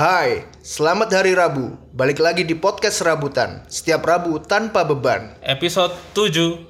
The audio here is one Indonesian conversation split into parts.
Hai, selamat hari Rabu. Balik lagi di podcast Rabutan. Setiap Rabu tanpa beban. Episode 7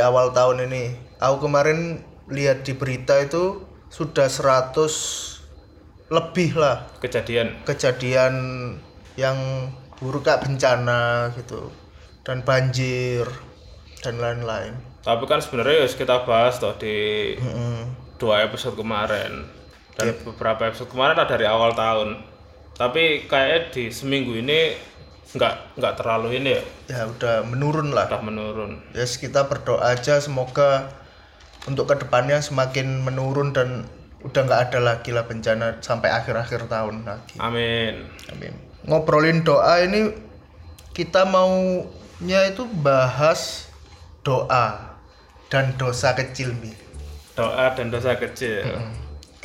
dari awal tahun ini. Aku kemarin lihat di berita itu sudah 100 lebih lah kejadian kejadian yang buruk kayak bencana gitu dan banjir dan lain-lain. tapi kan sebenarnya harus kita bahas toh di Mm-mm. dua episode kemarin dan beberapa episode kemarin ada dari awal tahun tapi kayaknya di seminggu ini nggak nggak terlalu ini ya? Ya udah menurun lah. udah menurun. Ya yes, kita berdoa aja semoga untuk ke depannya semakin menurun dan udah nggak ada lagi lah bencana sampai akhir-akhir tahun lagi. Amin. Amin. Ngobrolin doa ini kita maunya itu bahas doa dan dosa kecil Mi. doa dan dosa kecil?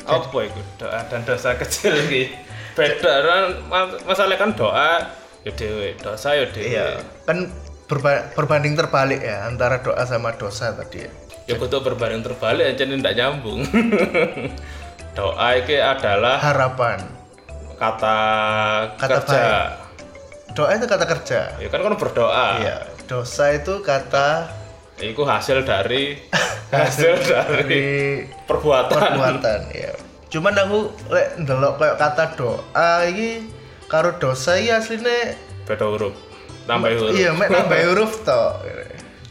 Apa itu? Doa dan dosa kecil ini beda ma- masalah kan doa ya dewe dosa ya dewe iya kan berba- berbanding terbalik ya antara doa sama dosa tadi. Ya ya betul berbanding terbalik aja tidak nyambung. Doa itu adalah harapan. Kata, Kata kerja. doa itu kata kerja. Ya kan kan berdoa. Iya dosa itu kata itu hasil dari hasil dari dari perbuatan. perbuatan ya cuman aku lek ndelok kayak kata doa iki karo dosa iki asline beda huruf tambah huruf iya mek nambah huruf to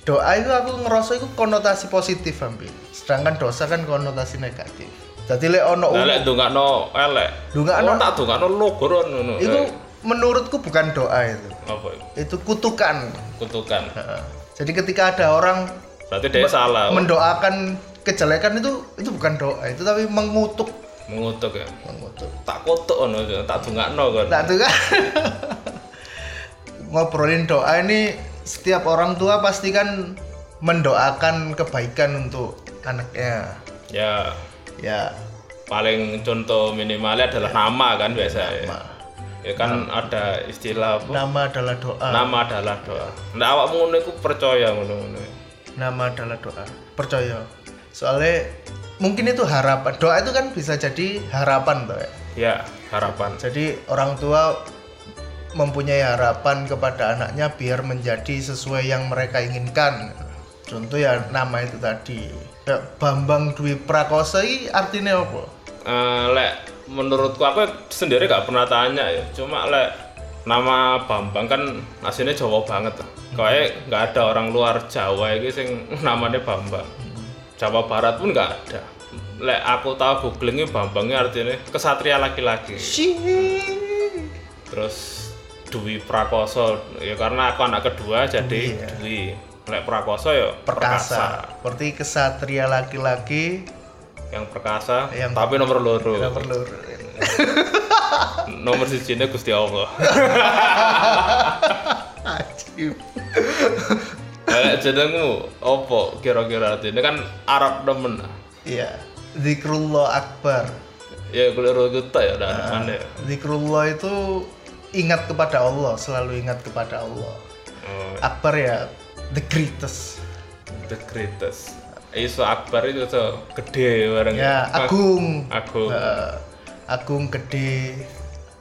doa itu aku ngerasa itu konotasi positif hampir sedangkan dosa kan konotasi negatif jadi lek ono Nah, lek ndongakno elek. Ndongakno- oh, tak ndongakno logoron ngono. itu Eh, menurutku bukan doa itu apa itu? itu kutukan Kutukan. Heeh. jadi ketika ada orang Berarti dia salah. mendoakan kejelekan itu itu bukan doa itu tapi mengutuk Mengutuk ya. mengutuk Tak kutuk ngono, tak ndongakno kan. Tuh kan ngobrolin doa ini setiap orang tua pasti kan mendoakan kebaikan untuk anaknya. Ya, Ya, paling contoh minimalnya adalah nama kan biasa ya. nama. Ya kan ada istilah apa? Nama adalah doa. Nama adalah doa. Nah, awakmu ngono percaya ngono-ngono. Nama adalah doa. Percaya. Soalnya mungkin itu harapan. Doa itu kan bisa jadi harapan tuh ya. Ya, harapan. Jadi orang tua mempunyai harapan kepada anaknya biar menjadi sesuai yang mereka inginkan. Contoh ya nama itu tadi. Ya, Bambang Dwi Prakosa ini artinya apa? Eh, lek menurutku aku sendiri gak pernah tanya ya cuma lek nama Bambang kan aslinya Jawa banget kayak nggak ada orang luar Jawa ini sing namanya Bambang Jawa Barat pun nggak ada. Lek aku tahu googlingnya Bambangnya artinya kesatria laki-laki. Terus Dwi Prakoso ya karena aku anak kedua jadi Iya. Dwi. Lek Prakoso ya Perkasa. Seperti kesatria laki-laki yang perkasa Yang- tapi nomor loro. Yang perlu nomor sijine Gusti Allah. Ajib. Kayak jenengmu opo kira-kira ini kan Arab demen. Iya. Zikrullah Akbar. Ya keliru kita ya dan Ah. mana ya. Zikrullah itu ingat kepada Allah, selalu ingat kepada Allah. Oh, Akbar ya the greatest. the greatest. Iso Akbar itu tuh gede bareng. Ya, agung. Agung. Heeh. agung gede.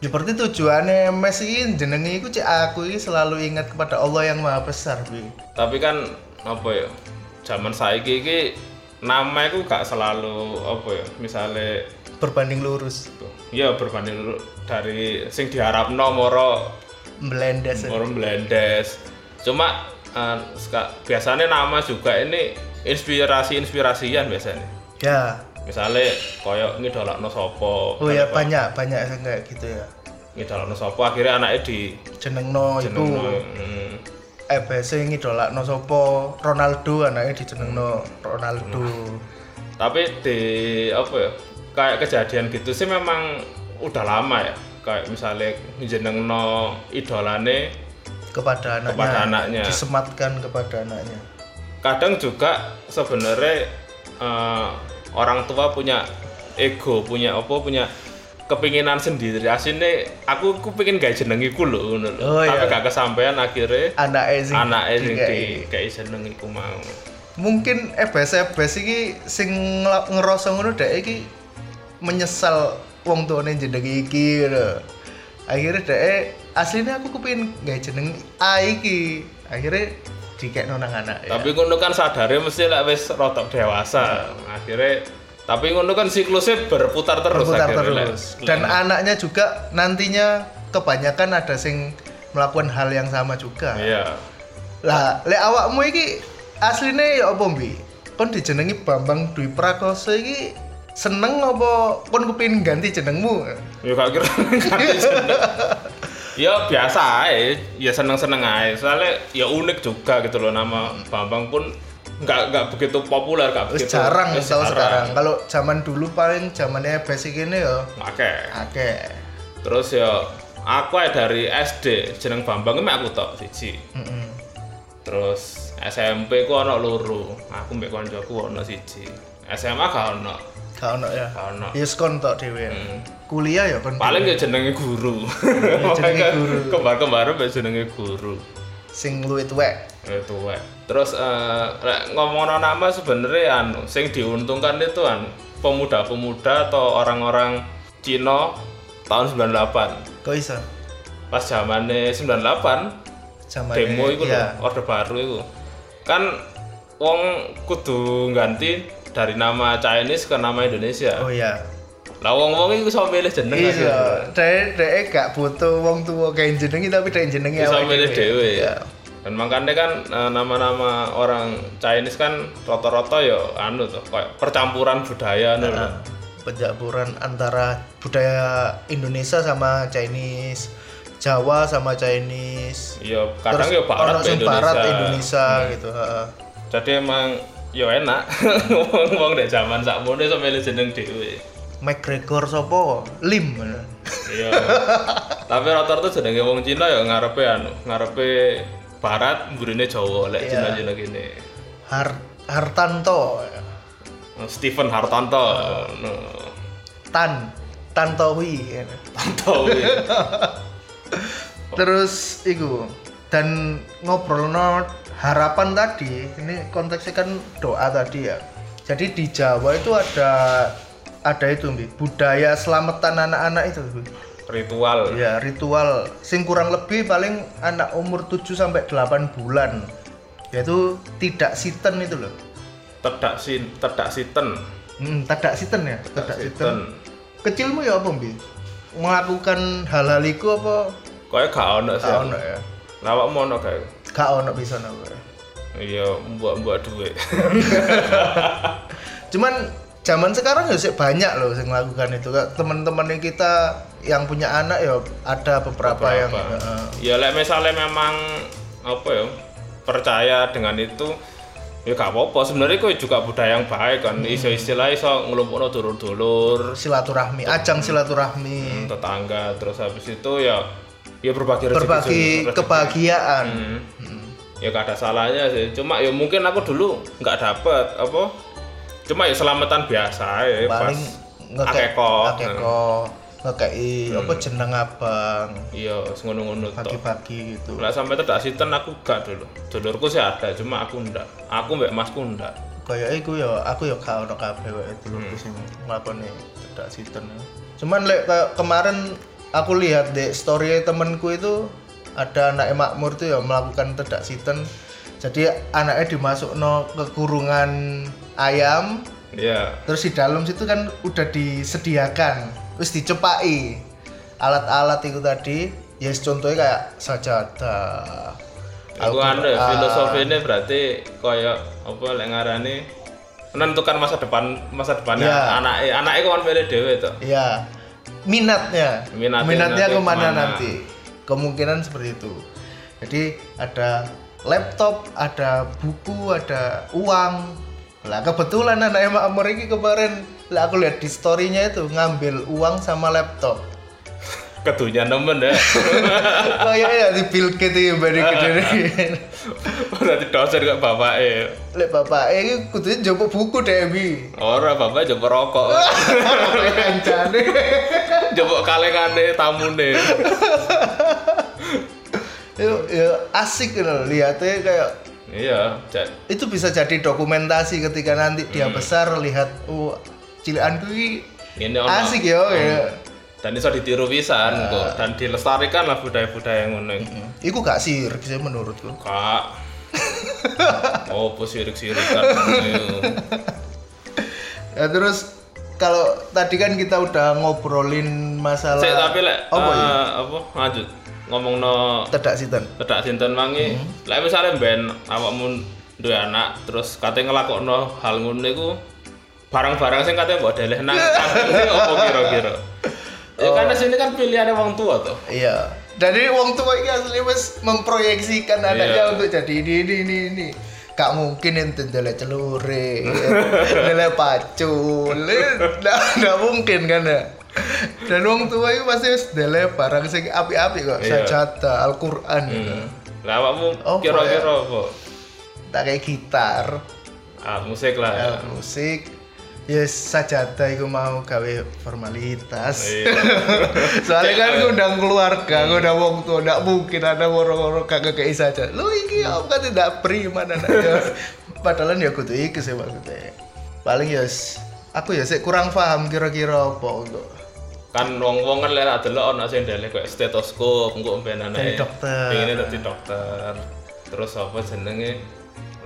Seperti tujuannya mes ini jenenge iku cek aku ini selalu ingat kepada Allah yang Maha Besar, Bi. Tapi kan apa ya? Zaman saiki iki nama itu gak selalu apa ya? Misalnya Berbanding lurus, ya berbanding lu- dari sing diharapno moro melendes. moro blendes. Cuma eh, ska- biasanya nama juga ini inspirasi-inspirasian biasanya. Ya. Misalnya koyo ngidolakno sopo Oh ya banyak banyak kayak gitu ya. ngidolakno sopo akhirnya anaknya di Jenengno iku jenengno hmm, EBS sing ngidolakno sapa? Ronaldo anake dijenengno Ronaldo. tapi di apa ya kayak kejadian gitu sih memang udah lama ya. Kayak misalnya jenengno idolane kepada anaknya, Kepada anaknya. disematkan kepada anaknya. Kadang juga sebenarnya eh, orang tua punya ego punya apa punya kepinginan sendiri. Aslinya aku aku pengen gak jenengiku lho ngono lho. Oh, tapi iya. gak kesampaian akhirnya anaknya sing anaknya sing di kayak jenengiku mau. Mungkin EBS EBS iki sing ngerasa ngono dek iki menyesal wong tuane jeneng iki ngono. Akhirnya dek aslinya aku kepengin gawe jeneng A iki. Akhirnya dikekno nang anak ya. tapi ngono kan sadarnya mesti lah wis rotok dewasa. Akhirnya tapi ngono kan siklusnya berputar terus berputar akhirnya, terus. Lek. dan anaknya juga nantinya kebanyakan ada sing melakukan hal yang sama juga. Iya. Lah lek awakmu iki asline ya apa mbi? Kon dijenengi Bambang Dwi Prakoso iki seneng apa kon kepengin ganti jenengmu? Ya gak kira ganti jeneng ya biasa aja ya seneng seneng aja soalnya ya unik juga gitu loh. Nama Bambang pun nggak nggak begitu populer nggak begitu jarang wis kalau sekarang. Kalau zaman dulu paling zamannya basic ini ya. Oke akeh. Terus ya aku ya dari SD jeneng Bambang ini aku tok siji. Mm-mm. terus SMP ku ono loro. Aku mbek koncoku ono siji. SMA gak ono. Gak ono ya. Gak ono. Ya kon tok dhewe. Hmm. Kuliah ya kon paling ya. jenenge guru. Jenenge guru. kembar-kembar mbek jenenge guru. Sing luwih tuwek. Itu wae. terus eh, lek ngomong nama sebenarnya anu sing diuntungkan itu anu pemuda-pemuda atau orang-orang Cina tahun 98 kok iso? Pas zamannya 98 zaman demo itu ya. loh, orde baru itu kan wong kudu ganti dari nama Chinese ke nama Indonesia. Oh iya lah wong wong itu bisa milih jeneng iya dhek dhek gak butuh wong tuwa kayak jenengi tapi dhek jenengi bisa awake milih dhewe. Iya. dan makanya kan eh, nama-nama orang Chinese kan rata-rata ya anu tuh kayak percampuran budaya anu loh. pencaburan antara budaya Indonesia sama Chinese, Jawa sama Chinese. Iya, kadang ya barat ke Indonesia. Hmm. barat Indonesia gitu, heeh. Jadi emang ya enak. Wong dek zaman sakmono iso milih jeneng dhewe. McGregor sopo? Lim. Iya. Tapi rata-rata jenenge wong Cina ya ngarepe anu, ngarepe barat, mburine Jawa lek Iya. Cina-Cina gini. Har Hartanto. Stephen Hartanto. No. Tan Tantowi. Tanto. iya. Terus iku dan ngobrol harapan tadi ini konteksnya kan doa tadi ya. Jadi di Jawa itu ada ada itu Mbi, budaya selamatan anak-anak itu Mbi. Ritual. Ya, ritual sing kurang lebih paling anak umur 7 sampai 8 bulan. Yaitu tidak siten itu loh. Tedak sin, tedak siten. Hmm, tidak siten ya, tidak siten. Siten. Kecilmu ya apa, Mbi? Melakukan hal-hal iku apa? Koe gak ono sih. Gak ono ya. Lawak mono kae. Gak ono bisa nopo. Iya, mbak-mbak duwe. Cuman zaman sekarang ya sih banyak loh yang melakukan itu. Teman-teman kita yang punya anak ya ada beberapa, yang Berapa? heeh. ya lek misalnya memang apa ya percaya dengan itu ya gak apa-apa sebenarnya itu juga budaya yang baik kan Hmm. iso istilah iso ngelumpukno dulur-dulur silaturahmi, ajang silaturahmi, tetangga terus habis itu ya ya berbagi rezeki berbagi rezeki. kebahagiaan. Hmm. ya gak ada salahnya sih cuma ya mungkin aku dulu nggak dapet apa cuma ya selamatan biasa ya Paling pas akeko akeko, ngekei apa jeneng abang, iya ngono-ngono tok bagi-bagi gitu. Lah sampai tidak siten aku gak dulu. Dulurku sih ada, cuma aku ndak. Aku mbak masku ndak. Kayak iku ya, aku ya gak ono kabeh wae dulurku sing nglakoni tidak siten. Cuman lek kemarin aku lihat di story temenku itu ada anak makmur tuh ya melakukan tidak siten. Jadi anaknya dimasukno ke kurungan ayam, Iya. terus di dalam situ kan udah disediakan, terus dicepai alat-alat itu tadi. Ya contohnya kayak sajadah. Aku anu ya, filosofi ini berarti kayak apa lek ngarani menentukan masa depan masa depannya Iya. anak anaknya kan milih dewe tuh. Iya. Minatnya. Minatnya Minatnya nanti ke mana ke mana. nanti? Kemungkinan seperti itu. Jadi ada laptop, ada buku, ada uang. Lah kebetulan anak emak Amor ini kemarin lah aku lihat di story-nya itu ngambil uang sama laptop. kedunya nemen ya Kayaknya di Bill Gates ya bari gede. berarti dosen kok bapak eh Lek bapak ini kudunya jopok buku deh bi. orang bapak coba rokok Kancane. coba kalengane tamune Yo, yo asik loh lihatnya kayak iya itu bisa jadi dokumentasi ketika nanti dia besar lihat oh cilianku ini asik yo ya. dan bisa ditiru pisan kok. Dan dilestarikan lah budaya-budaya yang ngono iku. Iku gak sirik sih menurutku. kak. Oh apa sirik-sirikan Ya? Terus kalau tadi kan kita udah ngobrolin masalah Sik tapi lek apa ya? eh, apa? Lanjut ngomong no Tedak sinten. tedak sinten mangi lek misalnya ben awakmu duwe anak terus katanya ngelakokno hal ngono iku barang-barang sing katanya mbok deleh nang apa kira-kira ya karena sini kan pilihannya wong tua tuh Iya. Jadi wong tua ini asli wis memproyeksikan anaknya Iya. untuk jadi ini ini ini ini. Gak mungkin ente dele celure, dele pacul, nggak nggak mungkin kan ya. Dan wong tua itu pasti wis dele barang sing api-api kok, Iya. sajadah, Al-Qur'an. hmm. lah awakmu Apa kira-kira apa Tak kayak gitar, ah musik lah ya, musik. Yes, sajadah iku mau gawe formalitas. Iya. Soalnya kan aku udah keluarga, aku udah wong tua, nggak mungkin ada orang-orang kagak kayak saja. Lu iki om kan tidak prima anaknya. Padahal ya kudu iki sih maksudnya. Paling ya s- aku ya sih kurang paham kira-kira apa untuk kan wong-wong kan lek adelok ono sing deleh kayak stetoskop engko mben anake Jadi dokter. pengen dadi dokter terus apa jenenge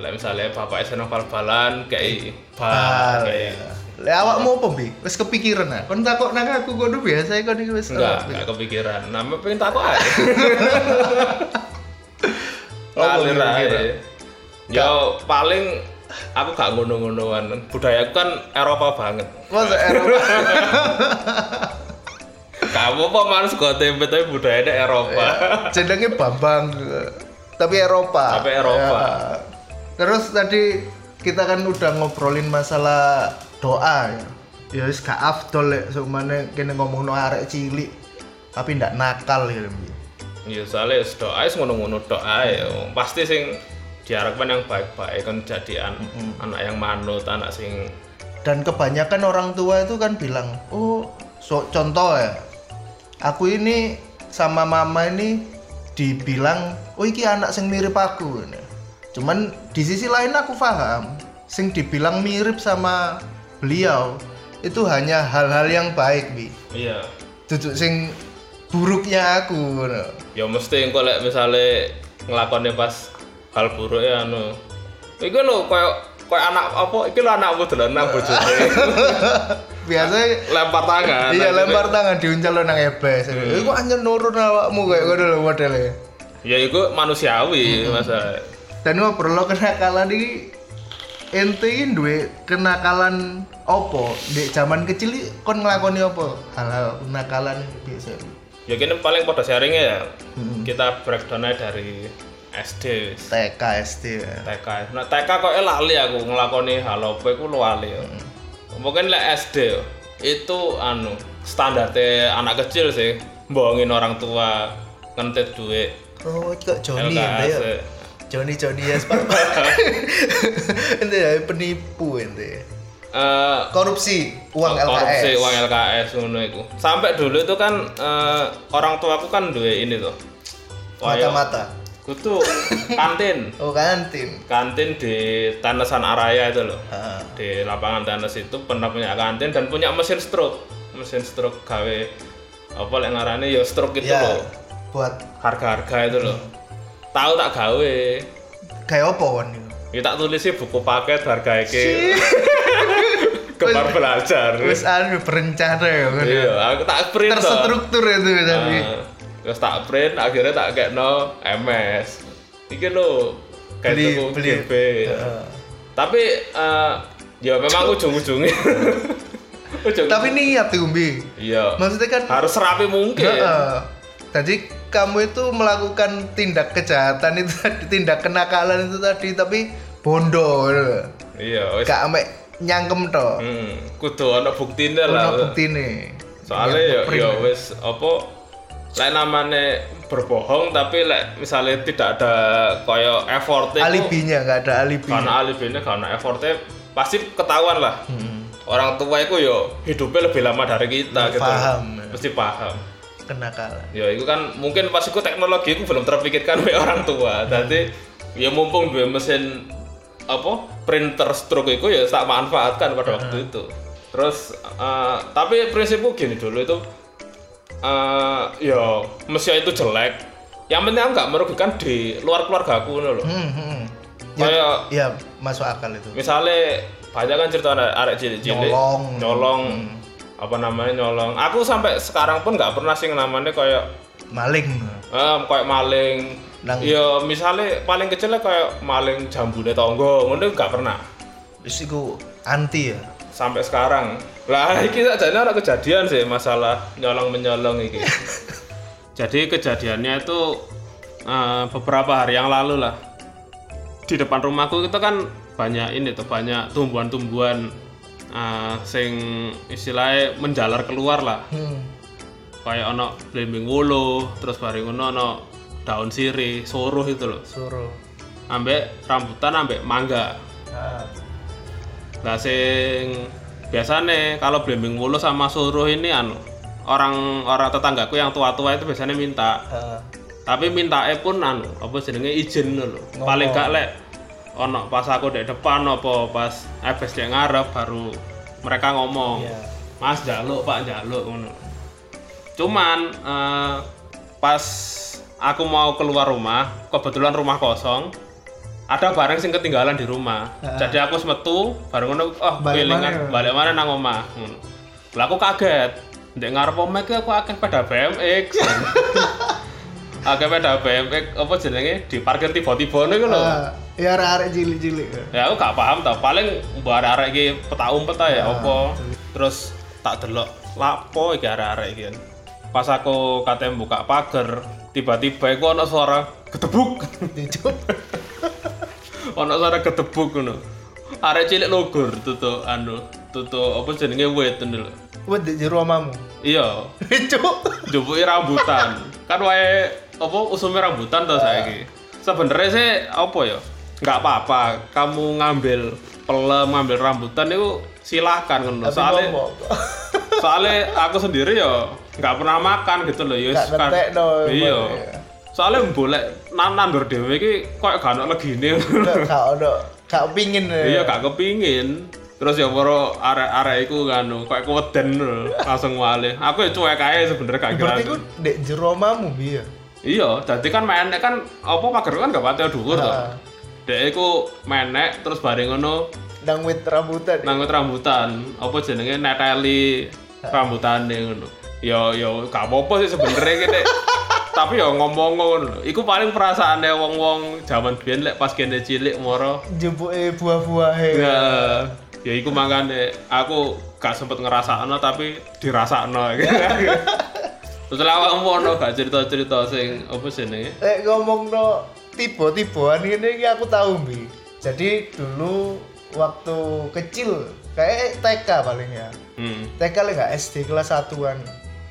lek misalnya bapak seneng bal-balan kayak bal bal. kayak ya. Lah awakmu apa bi? Wis kepikiran ah? Kon takok nang aku kono biasa kon iki wis enggak enggak kepikiran nama pengen takut aja kira-kira? aja yo paling aku gak ngono-ngonoan budayaku kan Eropa banget Masa Eropa? kamu apa manis kok tempe tapi budayanya Eropa jenenge Bambang tapi Eropa. Tapi Eropa. Ya. Terus tadi kita kan udah ngobrolin masalah doa ya. Ya wis gak afdol lek sumane kene ngomongno arek cilik tapi ndak nakal ya. Ya soalnya doa wis ngono-ngono doa ya. Pasti sing diharapkan yang baik-baik kan jadi an- anak yang manut, anak sing Dan kebanyakan orang tua itu kan bilang, "Oh, so, contoh ya. Aku ini sama mama ini dibilang, "Oh, iki anak sing mirip aku." Cuman di sisi lain aku paham, sing dibilang mirip sama beliau itu hanya hal-hal yang baik, Bi. iya. Duduk sing buruknya aku. ngono. Ya mesti engko lek misale nglakone pas hal buruk ya anu. Iki lho koyo koyo anak apa iki lho anakmu dolanan bojone. Biasanya lempar tangan. iya lempar tangan diuncal lo nang ebes. Iku anjir nurun awakmu kayak ngono lho modelnya. Ya iku manusiawi masa. dan ngobrol lo kenakalan ini ente ini duwe kenakalan opo di zaman kecil iki kon ngelakoni opo hal-hal kenakalan biasa Ya kini paling pada sharingnya ya. Kita breakdown aja dari SD. TK SD ya. TK. Nah, TK kok lali aku ngelakoni hal apa iku lali ya. Mungkin lek SD itu anu standarnya anak kecil sih bohongin orang tua ngentit duit. Oh iki kok Joni ya? Joni Joni ya ente ya penipu ente. Eh, korupsi uang korupsi LKS uang LKS ngono iku. Sampai dulu itu kan eh, orang tua aku kan duwe ini tuh. Mata-mata Kudu kantin. oh kantin Kantin di Tanesan Araya itu loh. Ah. Di lapangan tenis itu pernah punya kantin dan punya mesin stroke. Mesin stroke gawe apa lek ngarane ya stroke itu ya loh. buat Harga-harga itu loh. Tahu tak gawe. kayak apa kan itu Ya tak tulis buku paket harga iki. Gemar belajar. wis anu berencana ya kan Iya, aku tak print terstruktur itu tapi Nah, Terus tak print, akhirnya tak kayak no MS. Iki lo kayak Beli- tuku beli. GB. Tapi eh, ya memang ujung-ujungnya. ujung tapi niat tuh Bi Iya. maksudnya kan Harus serapi mungkin. Heeh. Tadi kamu itu melakukan tindak kejahatan itu tadi, tindak kenakalan itu tadi tapi bondo iya wis gak ame nyangkem to hmm, kudu ana buktine lah ono buktine soalnya ya ya wis apa lek namanya berbohong tapi lek misalnya tidak ada koyo effortnya itu- alibinya nggak ada alibi karena alibinya karena effortnya pasti ketahuan lah. Hmm. orang tua itu yo hidupnya lebih lama dari kita gitu. paham. pasti paham. Kenakalan ya itu kan mungkin pas itu teknologi itu belum terpikirkan oleh orang tua. Jadi ya mumpung dua mesin apa printer stroke itu ya tak manfaatkan pada waktu itu. Terus eh, tapi prinsipku gini dulu itu eh ya mesin itu jelek. Yang penting aku nggak merugikan di luar keluarga aku loh hmm, hmm. ya, kayak ya masuk akal itu. misalnya banyak kan cerita arek cilik-cilik. Nyolong. nyolong. Apa namanya nyolong. Aku sampai sekarang pun nggak pernah sih namanya kayak maling. Eh, kayak maling. Nang- ya misalnya paling kecilnya kayak maling jambune tonggo. Ngono nggak pernah. Terus iku anti ya. Sampai sekarang lah ini saja ada kejadian sih masalah nyolong menyolong ini jadi kejadiannya itu eh, beberapa hari yang lalu lah. Di depan rumahku itu kan banyak ini tuh banyak tumbuhan-tumbuhan eh, sing istilahnya menjalar keluar lah. Hmm. kayak ono blimbing wulu terus bareng ngono ono daun sirih suruh itu loh. Suruh ambek rambutan ambek mangga. Ah. Nah, sing biasanya kalau blimbing wulu sama suruh ini anu orang orang tetanggaku yang tua-tua itu biasanya minta. ah. Tapi mintae pun anu apa jenenge izin lho. Paling gak lek ono pas aku di depan apa pas FS di ngarep baru mereka ngomong. Iya. Mas jaluk Pak jaluk ngono. Cuman eh, pas aku mau keluar rumah, kebetulan rumah kosong, ada barang sing ketinggalan di rumah. Jadi aku semetu, bareng ngono, oh kelingan balik mana nang omah. Ngono. Lah aku kaget. Ndek ngarep omah iki aku akeh pada BMX. akeh pada BMX apa jenenge di parkir tiba-tiba niku lho. Ah, ya arek cilik-cilik Ya aku gak paham tau, paling mbok arek iki peta umpet ae ya apa. Terus tak delok lapo iki arek-arek iki. Pas aku katanya buka pagar, tiba-tiba iku ana suara gedebuk. Ana suara gedebuk ngono. Arek cilik logor tutuk anu, tutuk apa jenenge wit lho. Wet di jero omamu. Iya, Dicup. njupuki rambutan. kan wae apa usume rambutan to saiki. Sebenarnya sih apa ya? Nggak apa-apa kamu ngambil pelem, ngambil rambutan itu silahkan ngono. Soalnya soalnya aku sendiri ya nggak pernah makan gitu loh ya. Ngetekno, Iya. Ya. Soalnya boleh nan nandur dhewe iki koyo gak ono legine. Gak gak ono, gak pingin. ya. Iya gak kepingin. Terus ya para arek-arek iku kan koyo keweden lho, langsung wale. Aku ya cuek ae sebenarnya gak kira. Berarti ku dek jero omamu biar. Iya, jadi kan menek kan apa pagar kan gak pati dhuwur to. Ah. Dek iku menek terus bareng ngono Nang wit rambutan. nanggut rambutan, apa jenenge neteli rambutane ngono. Ya ya gak apa-apa sih sebenarnya gitu. Tapi ya ngomong ngono. Iku paling perasaannya wong-wong zaman biyen lek pas kene cilik moro. Jempuke buah-buahe. Ya, ya iku makane aku gak sempet ngerasakno tapi dirasakno. Terus lah awakmu ono gak cerita-cerita sing apa jenenge? Eh ngomong no tiba-tibaan ini iki aku tahu bi. Jadi dulu waktu kecil kayak TK paling ya. Hmm. TK lah nggak SD kelas satuan.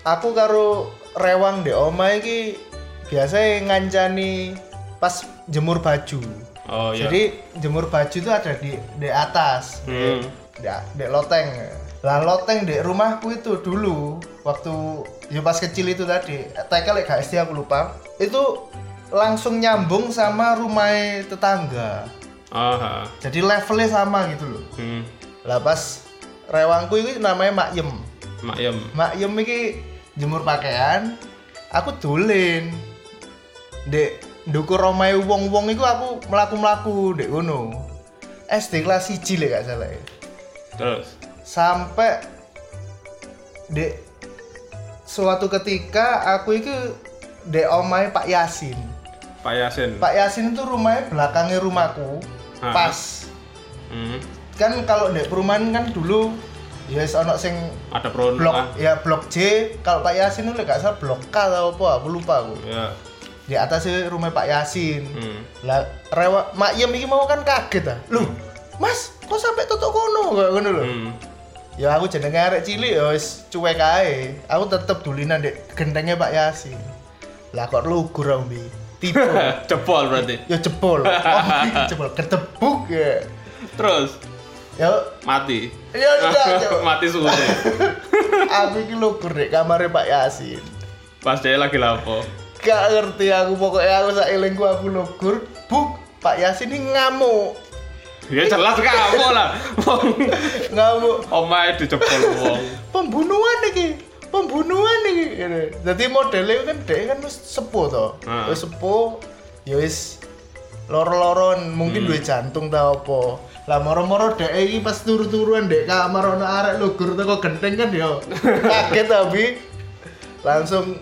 Aku karo rewang di oma iki biasa ngancani pas jemur baju. Oh iya. Jadi jemur baju itu ada di di atas, Hmm. di, di loteng. Lah loteng di rumahku itu dulu waktu ya pas kecil itu tadi TK lek gak SD aku lupa. Itu langsung nyambung sama rumah tetangga. Aha. Jadi levelnya sama gitu loh. Hmm. Lah pas rewangku itu namanya Mak Yem. Mak Yem. Mak Yem iki jemur pakaian, aku dolen. Dek ndukur omahe wong-wong iku aku mlaku-mlaku dek ngono. SD kelas 1 lek gak salah. ya. Terus. Sampai dek suatu ketika aku itu dek omahe Pak Yasin. Pak Yasin. Pak Yasin itu rumahnya belakangnya rumahku. Ah. Pas Hmm. kan kalau dek perumahan kan dulu ya wis ono sing ada pro blok kan ya blok J. Kalau Pak Yasin itu gak salah blok K atau apa aku lupa aku. Ya. Di atasnya rumah Pak Yasin. Hmm. lah rewa mak Yem iki mau kan kaget ah lu mas kok sampai tutup kono? Kayak ngono lho. Hmm. ya aku jenenge arek cilik ya wis cuek ae. Aku tetep dulinan dek gentengnya Pak Yasin. Lah kok lugur aku Bi. tipe jebol berarti. Ya jebol. Oh jebol ketebuk ya. Terus ya mati. Ya udah Cuk. mati suwe aku iki lugur dek kamarnya Pak Yasin. Pas dia lagi lapo. Gak ngerti aku pokoknya aku sak elingku aku lugur buk Pak Yasin ini ngamuk. Ya jelas kamu lah. Ngamuk. Omae dijebol wong. Pembunuhan iki pembunuhan iki. Gitu. jadi modelnya kan dia kan wis sepuh toh wis sepuh ya wis loro-loron mungkin duwe jantung ta apa lah moro-moro dek iki pas turu-turuan dek kamar ono arek lugur teko genteng kan yo. Kaget tapi langsung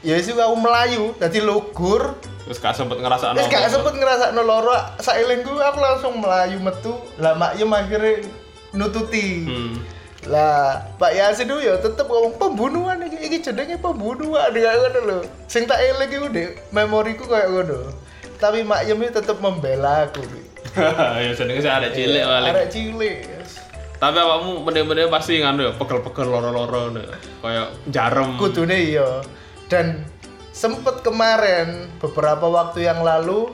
ya wis aku melayu dadi lugur terus gak sempet ngerasa Wis gak sempet ngerasa loro sailingku aku langsung melayu metu. Lah mak Yem akhirnya nututi. Hmm. lah Pak Yasin itu ya tetep ngomong pembunuhan iki iki jenenge pembunuhan kayak ngono lho. Sing tak eling iku Dik, memoriku kayak ngono. Tapi Mak Yem itu tetep membela aku. ya jenenge sih ada cilik paling. arek cilik tapi awakmu meneh-meneh pasti nganu ya pegel-pegel loro-loro kayak jarum kudune iya. Dan sempet kemarin beberapa waktu yang lalu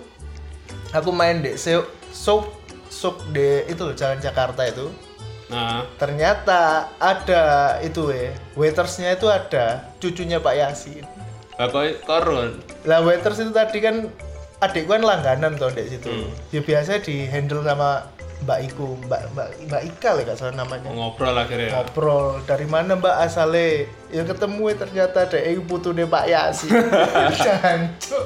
aku main di Sok Sok de itu loh, Jalan Jakarta itu. Nah. Ternyata ada itu eh waitersnya itu ada cucunya Pak Yasin. Lah kok korun lah waiters itu tadi kan adikku kan langganan tuh di situ. Hmm. ya biasa di handle sama Mbak Iku Mbak Mbak Mbak Ika lah gak salah namanya. Ngobrol akhirnya. Ya ngobrol. Dari mana Mbak asale? Ya ketemu ternyata ada ibu putune Pak Yasin jancuk.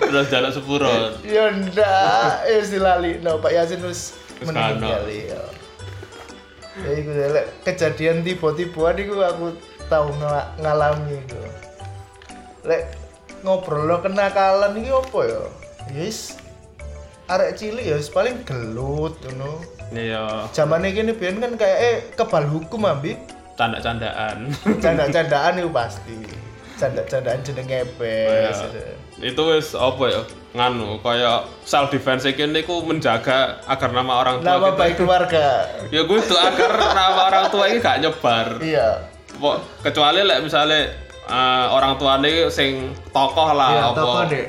Terus jalan sepuro. Ya ndak. Ya silali no Pak Yasin Wis meninggal ya. Ya iku lek kejadian tiba-tiba iku aku tahu ngala- ngalami itu lek ngobrol lo kenakalan iki apa ya? Yes. Arek cilik ya paling gelut ngono. Iya. Zamane kene biyen kan kayak eh kebal hukum ambi canda-candaan canda-candaan itu pasti. Canda-candaan jeneng ngepes Iya. itu wis apa ya? Nganu kayak self defense iki niku menjaga agar nama orang tua nama kita baik keluarga. Ya gue tuh agar nama orang tua ini gak nyebar. Iya. Kecuali lek misalnya eh, orang tuane sing tokoh lah iya apa? toko dek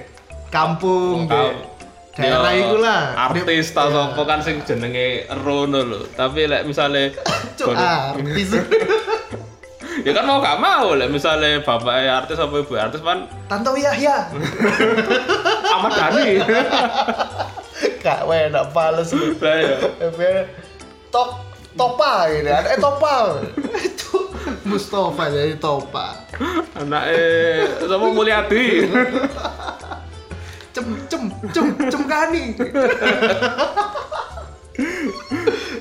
kampung dek daerah iku lah artis ta iya. sapa kan sing jenenge Rono lho. Tapi lek Cuk, artis. Ya kan mau gak mau lek misalnya bapak artis apa ibu artis kan Tanto Yahya Ahmad Dhani. Gak enak pales lah ya tok topa gitu ada eh topa itu Mustafa jadi topa anaknya sama Mulyadi. Cem cem cem cem kani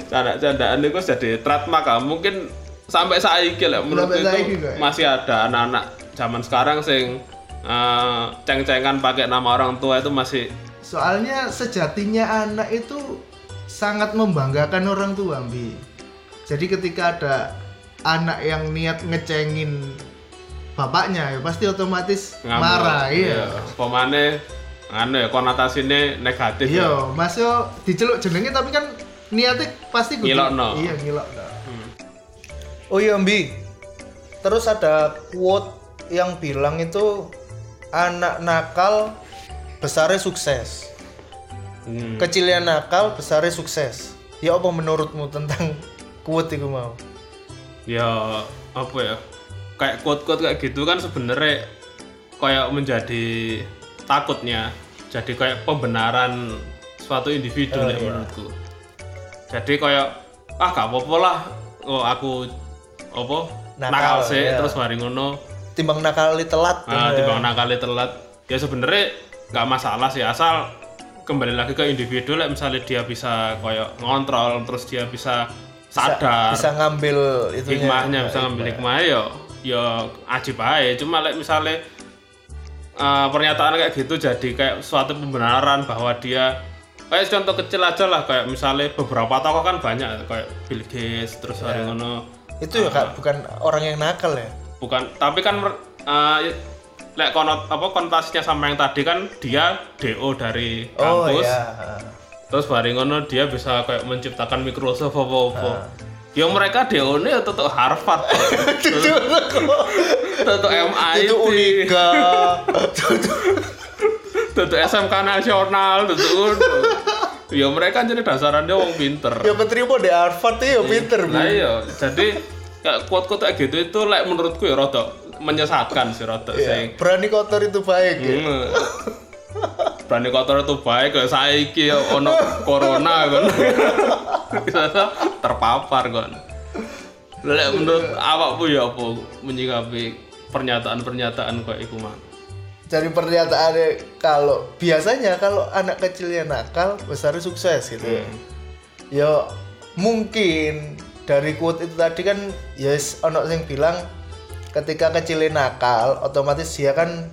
canda-candaan itu jadi trademark ah. mungkin sampai saiki lah menurut itu masih ada anak-anak zaman sekarang sing eh, ceng-cengan pakai nama orang tua itu masih soalnya sejatinya anak itu sangat membanggakan orang tua Bi jadi ketika ada anak yang niat ngecengin bapaknya ya pasti otomatis ngamuk. marah iya. Pemane anu ya konotasinya negatif ya. iya mas yo diceluk jenenge tapi kan niatnya pasti kudu- Ngilokno. iya ngilok oh iya Mbi. Terus ada quote yang bilang itu anak nakal besarnya sukses Hmm. kecilnya nakal besarnya sukses. Ya apa menurutmu tentang quote itu mau? Ya apa ya? Kayak quote-quote kayak gitu kan sebenarnya kayak menjadi takutnya. Jadi kayak pembenaran suatu individu Oh, nek iya. menurutku. Jadi kayak ah gak apa-apa lah oh aku apa Nakal, nakal sih. iya. terus mari ngono. Timbang nakal telat nah timbang nakali telat. Ya sebenarnya nggak masalah sih asal kembali lagi ke individu lah misalnya dia bisa kayak ngontrol terus dia bisa sadar bisa ngambil itu hikmahnya bisa ngambil hikmahnya ya ya ajib aja cuma like, misalnya eh, pernyataan kayak gitu jadi kayak suatu pembenaran bahwa dia kayak contoh kecil aja lah kayak misalnya beberapa toko kan banyak kayak Bill Gates terus hari ngono. Itu ya Kak, bukan orang yang nakal ya. bukan tapi kan eh, lek konot apa konotasinya sama yang tadi kan dia DO dari Oh kampus iya. terus bareng ngono dia bisa kayak menciptakan Microsoft apa apa Ah. ya mereka DO ini ya tetap Harvard tetap MIT Itu Unika. tetap SMK nasional tetap ya mereka jadi dasarannya wong pinter ya keterima di Harvard ya pinter. Bu. Nah iya, jadi kayak quote-quote kayak gitu itu like menurutku ya rada menyesatkan sih rada Iya, sing Berani kotor itu baik ya. Hmm. Berani kotor itu baik kayak saiki ya ono corona kan. Terpapar kan. Lek menurut awakmu ya apa menyikapi pernyataan-pernyataan kayak iku mah. Dari pernyataannya kalau biasanya kalau anak kecilnya nakal, besarnya sukses gitu. ya. Ya mungkin dari quote itu tadi kan yes ono yang bilang ketika kecilnya nakal otomatis dia kan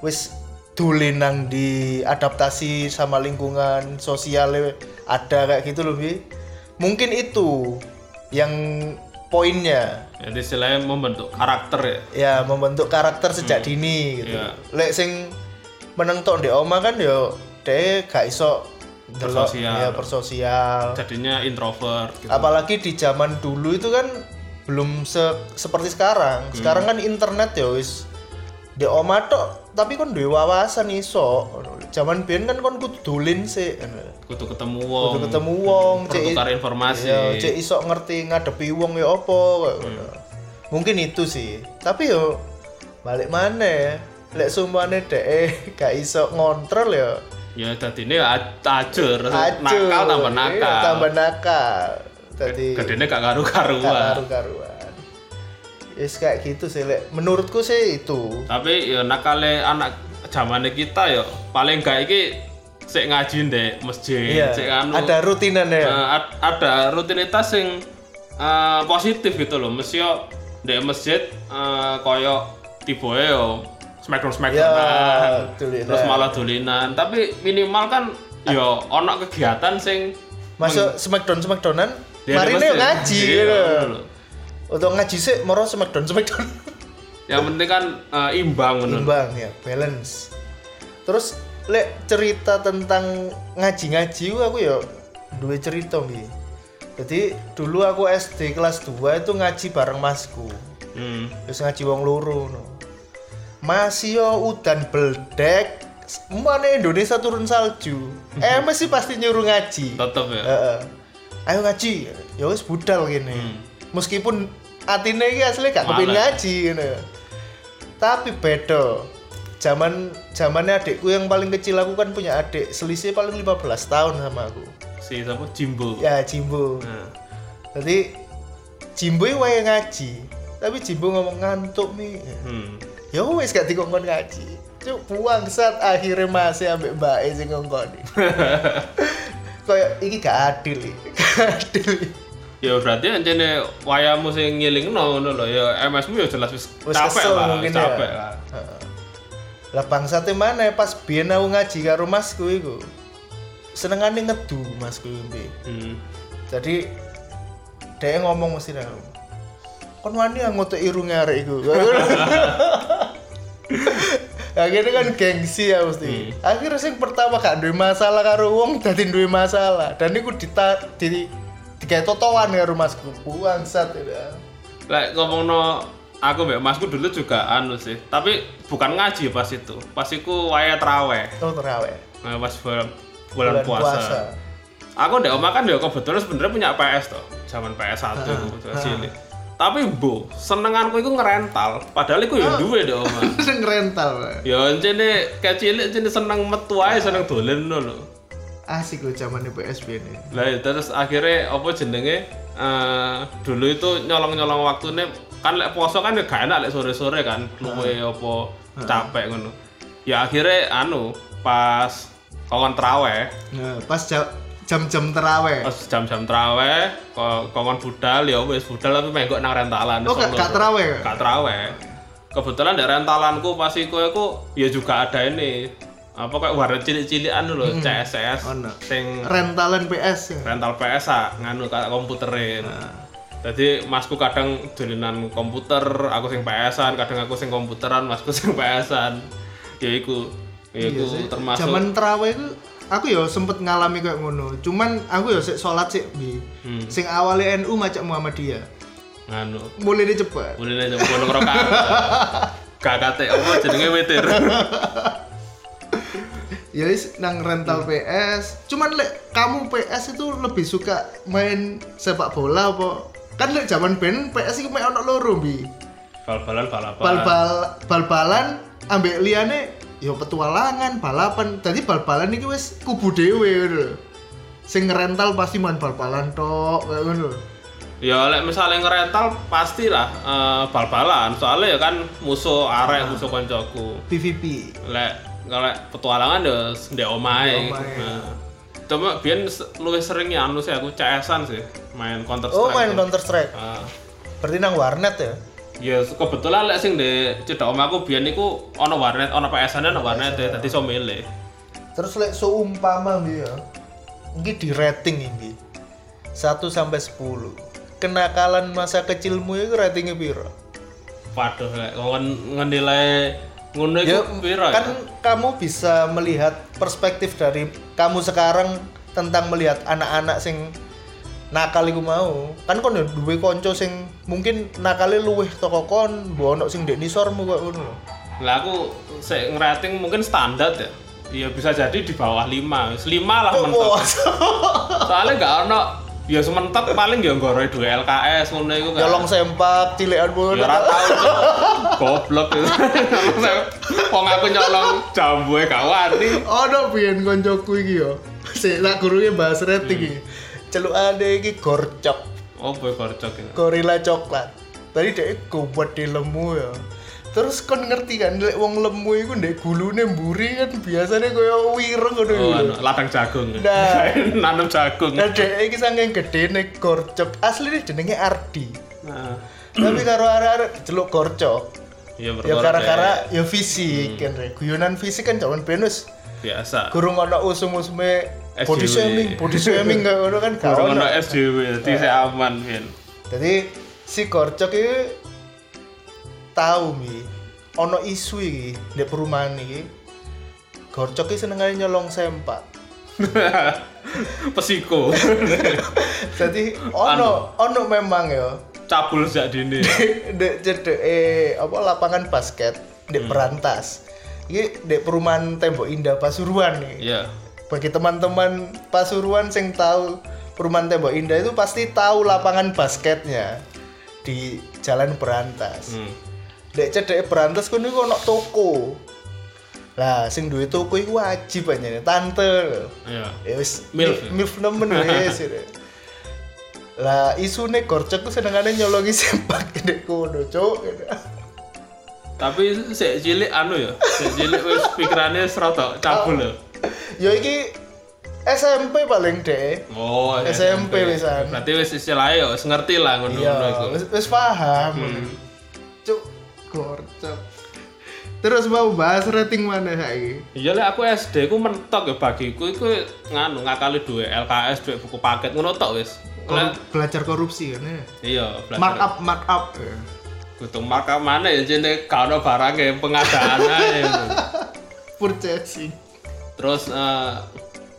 wis dulinang di adaptasi sama lingkungan sosialnya ada kayak gitu loh Bi. mungkin itu yang poinnya Jadi istilahnya membentuk karakter ya. ya membentuk karakter sejak dini gitu. Iya. Lek sing meneng tok di oma kan yo deh gak iso Bersosial. ya bersosial. Jadinya introvert gitu. Apalagi di zaman dulu itu kan belum se- seperti sekarang. Sekarang kan internet ya wis di oma tok tapi kon duwe wawasan iso. Zaman biyen kan kon kudu dolin sih. Kudu ketemu wong. Kudu ketemu wong, cek Pertukar informasi. Ya, cek iso ngerti ngadepi wong ya apa kayak ngono. Mungkin itu sih. Tapi yo balik mana ya? Lek sumpahnya dek gak iso ngontrol ya. Ya dadine acur, Acuh, nakal tambah iya, nakal. tambah nakal. Jadi Gedene gak gak karu-karuan. karu-karuan. Yes, kayak gitu sih lek menurutku sih itu. Tapi ya nakale anak zamane kita ya paling gak iki sik ngaji ndek masjid, Iya. sik anu. Ada rutinan ya. eh, ad- ada rutinitas yang eh, positif gitu loh. Mesti yo ndek masjid eh, koyo tiboe yo smackdown smackdown Ya, terus malah dulinan tapi minimal kan yo ono kegiatan sing Masuk smackdown smackdownan. Mari nih ngaji Iya, gitu. Untuk ngaji sih moro smackdown smackdown. yang penting kan eh, imbang lho. imbang ya balance terus lek cerita tentang ngaji-ngaji ku aku ya dua cerita bi jadi dulu aku SD kelas 2 itu ngaji bareng masku Hmm. terus ngaji wong loro no. masih yo udan beldek mana Indonesia turun salju eh masih pasti nyuruh ngaji tetep ya Heeh. Ayo ngaji. Ya wis budal gini meskipun atine iki asli gak kepin ngaji gitu. tapi beda. Zaman zamannya adikku yang paling kecil aku kan punya adik selisih paling 15 tahun sama aku. Si siapa? Jimbo. Ya Jimbo. Nah. jadi Jimbo wae ngaji. Tapi Jimbo ngomong ngantuk nih Hmm. ya wes gak dikongkon ngaji. Cuk buang saat akhirnya masih ambek mbak sing ngongkon kayak ini gak adil gak adil. Ya berarti anjene wayamu sing ngilingno ngono lho ya MS-mu ya jelas wis Wis capek lah, wis ya. capek lah. Lah bangsate mana pas biyen aku ngaji karo masku iku. Senengane ngedu masku mbi. Hmm. Jadi dia ngomong mesti aku. Kon wani ngotok irunge arek iku. Akhirnya kan gengsi ya mesti. Akhirnya sing pertama gak duwe masalah karo wong dadi duwe masalah. Dan iku dita di digawe totoan karo masku. Bangsat ya. Lek ngomongno aku mbak masku dulu juga anu sih, tapi bukan ngaji pas itu. Pas iku waya traweh. Oh terawih. Nah, pas bulan, bulan, puasa. Aku ndek omah kan ya kebetulan sebenarnya punya PS toh. Zaman PS1 aku cilik. Tapi bu, senenganku iku ngerental. Padahal iku ya duwe ndek omah. Sing rental. Pak. Ya kayak cilik encene seneng metu ae seneng dolen lho. Asik loh zamannya PSB ini. Lah ya, terus akhirnya apa jenenge eh dulu itu nyolong-nyolong waktunya kan lek poso kan ya gak enak lek sore-sore kan luwe apa capek ngono. Ya akhirnya anu pas kongon traweh, Nah, pas jam-jam terawih. pas jam-jam traweh ko- kongon budal ya wis budal tapi menggok nang rentalan. Oh, gak, gak terawih. Gak traweh. Kebetulan di rentalanku pas iku aku ya juga ada ini apa kayak warnet cilik-cilikan lho CSS Ono. sing Rentalan PS ya. rental PS ah nganu kayak komputerin. Jadi masku kadang dolanan komputer, aku sing PS-an, kadang aku sing komputeran, masku sing PS-an. Ya iku. Ya iku termasuk Zaman terawih itu aku ya sempet ngalami kayak ngono. Cuman aku ya sik salat sik bi. Hmm. Sing awalnya NU macam Muhammadiyah. nganu. Mulai dia cepet. Mulai aja gunung rokan. Gak kate apa jenenge witir. Ya wis nang rental PS. Cuman lek kamu PS itu lebih suka main sepak bola apa? Kan lek zaman ben PS itu main ono loro bi. Bal-balan balapan. Bal-bal bal-balan ambek liyane ya petualangan, balapan. Tadi bal-balan iki wis kubu dhewe ngono. lho. Sing ngerental pasti main bal-balan tok ngono. Ya lek misalnya ngerental pastilah eh, bal-balan. Soalnya ya kan musuh arek, musuh koncoku. PVP. Lek kalau petualangan ya ndek omahe. Ndek omahe. Nah. Cuma biyen luwih sering ya anu sih aku CS-an sih, main Counter Strike. Oh main Counter Strike. Ah. Berarti nang warnet ya? Ya kebetulan lek sing di cedek omahku biyen niku ana warnet, ana PS-ane ana warnet ya, dadi iso milih. Terus lek seumpama ya. Ini di rating ini. 1 sampai 10. Kenakalan masa kecilmu itu ratingnya piro? Waduh lek kon ngenilai ngono Ya, iku piro kan ya? kamu bisa melihat perspektif dari kamu sekarang tentang melihat anak-anak sing nakal iku mau. Kan kon ya duwe kanca sing mungkin nakale luwih toko kon, mbok ono sing ndek nisormu kok ngono. Lah aku sik ngerating mungkin standar ya. Ya bisa jadi di bawah 5. 5 lah mentok. Wah, Soalnya nggak ono ya sementok paling ya nggoroi dua LKS ngono iku kan. nyolong sempak cilekan pun. Ya ora tau goblok itu. Wong aku nyolong jambu gak wani. Ono biyen koncoku iki yo. Sik lak gurune bahas rating iki. Celukane iki gorcok, Oh boy korcok ini. gorila coklat. Tadi dhek gobot di lemu ya. Terus kon ngerti kan lek wong lemu iku ndek gulune mburi kan biasanya koyo wireng ngono Oh, lho. anu, ladang jagung. Nah. Nanam jagung. Nah dhek iki saking gedene gorcok. Asline jenenge Ardi. Nah, Tapi karo arek-arek diceluk gorcok. ya Ya perkara gara-gara ya fisik kan. Re. Guyonan fisik kan jaman benus. biasa. Gurung ono usum-usume body shaming, body shaming gak ngono kan gak ono. SJW, jadi saya aman, Vin. Jadi si Korcok iki tahu mi ono isu iki di perumahan iki. Korcok iki senengane nyolong sempak. Pesiko. Jadi ono ono memang ya Cabul sejak dini. dek cedek eh apa lapangan basket di Berantas. Iki di perumahan Tembok Indah Pasuruan nih. Iya. Bagi teman-teman Pasuruan yang tahu perumahan Tembok Indah itu pasti tahu lapangan basketnya di Jalan Berantas. Hmm. Dek cedek Berantas kuwi niku ono toko. Lah sing duwe toko iku wajib aja tante. Iya. Ya wis Milf. mi- milf nemen wis. Lah isune gorcek ku senengane nyolongi sempak ndek kono, Cuk. Tapi sik cilik anu ya. Sik cilik wis pikirannya serata cabul ya. Ya iki SMP paling dek. Oh, iya, SMP wisan. Berarti wis istilahnya ya wis ngerti lah ngono-ngono Iya, iku. wis, wis paham. Cuk, gorcok. Terus mau bahas rating mana saiki? Iya lah aku SD ku mentok ya bagiku iku nganu ngakali duwe LKS duwe buku paket ngono tok wis. Belajar korupsi kan ya? Iya, belajar. Markup, markup. Kudu markup mana ya jene gak ono barangnya pengadaan ae. Purchasing. Terus eh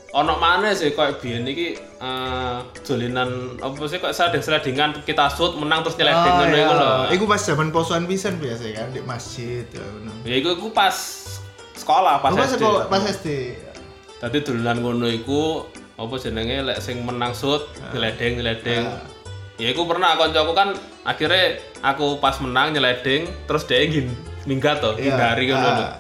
ono mana sih kayak biyen iki eh dolinan apa sih kok sliding-slidingan kita shoot menang terus nyeleding ngono iku lho. Ah, Iku pas zaman posoan pisan biasa kan di masjid ya ngono. Ya iku iku pas sekolah pas Oh, pas SD. sekolah pas SD. Tadi dolanan ngono iku apa jenenge lek sing menang shoot Ah. nyeleding nyeleding. Ya iku pernah koncoku kan akhirnya aku pas menang nyeleding terus dia ingin minggat to, Iya. hindari ngono. Ah.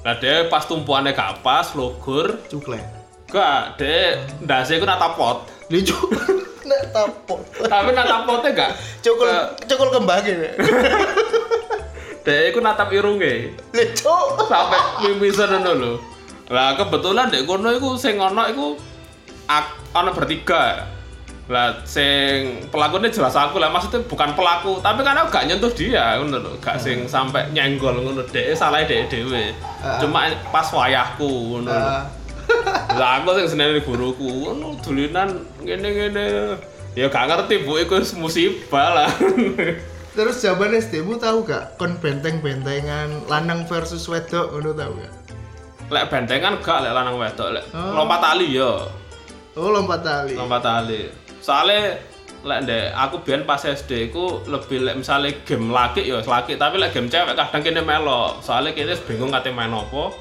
Lah dia pas tumpuannya gak pas, logur, Cukle. gak, dia ndase iku natap pot. Lucu. Nek tapok. Tapi natap potnya gak, Cukul Eh. cukul kembang gitu. dia iku natap irunge. Lucu. Sampai mimisan ngono lho. Lah kebetulan dek kono iku sing ono iku ak- ono bertiga. Lah sing pelakunya jelas aku lah. Maksudnya bukan pelaku tapi kan aku gak nyentuh dia ngono gak sing sampai nyenggol ngono. Dhek salah dhek dhewe Ah. cuma pas wayahku ngono. Ah, lah aku sing seneni guruku ngono dulinan ngene-ngene ya gak ngerti bu iku musibah lah. Terus zaman SD mu tahu gak kon benteng-bentengan lanang versus wedok? Ngono tahu gak? Lek bentengan gak lek lanang wedok lek Oh. lompat tali yo. Oh lompat tali. Lompat tali soalnya lek ndek aku biyen pas SD ku lebih lek misalnya game laki ya laki tapi lek game cewek kadang kene melok. Soalnya kene wis bingung kate main apa.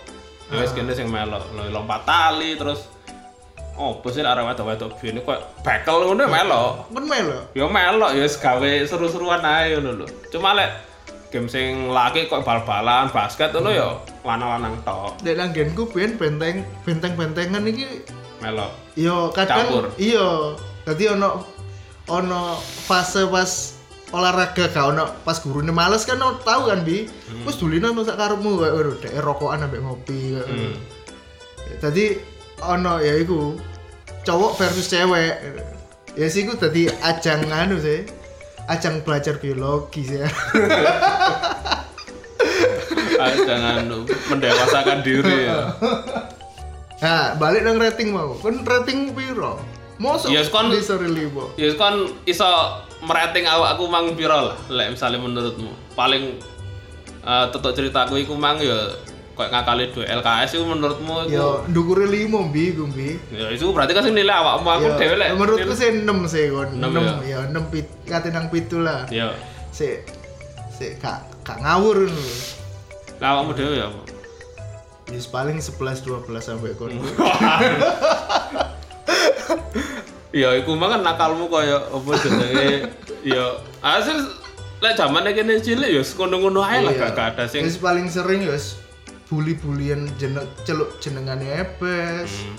Ya wis kene sing melok. Lho, lompat tali terus oh sih arek wedok-wedok biyen kok bekel ngono melok. Kon melo ya melok ya gawe seru-seruan ae ngono lho. Cuma lek game sing laki kok bal-balan basket ngono ya lanang-lanang tok. Dek langgenku ben benteng benteng-bentengan iki melok. yo kadang Campur. iya dadi ono ono fase pas olahraga gak ono pas gurune males kan ono tahu kan bi Hmm. wis dulinan sak karepmu kayak ngono dek rokokan ambek ngopi kayak ngono. Hmm. Jadi ono ya iku cowok versus cewek. Ya sih iku dadi ajang anu sih. Ajang belajar biologi sih. Jangan mendewasakan diri ya nah, balik nang rating mau. Kan rating piro? Mosok Yes, kon- bisa. Ya kan iso merating awak aku mang piro lah, lek misalnya menurutmu. Paling eh tetok ceritaku iku mang ya kayak ngakali dua LKS itu menurutmu itu Yo ndukure limo bi iku bi. ya itu berarti kan nilai awakmu aku dhewe lek menurutku sih 6 sih kon. Enam 6 ya 6 pit kate nang pitu lah. ya Sik sik gak gak ngawur ngono. lah awakmu dhewe ya apa? Yes, paling 11 12 sampai kon. Ya iku mang kan nakalmu kaya apa jenenge ya asal lek zamane kene cilik ya ngono-ngono ae lah Iya. gak ada sing Wis paling sering ya bully-bulian jeneng celuk jenengane Ebes. Hmm.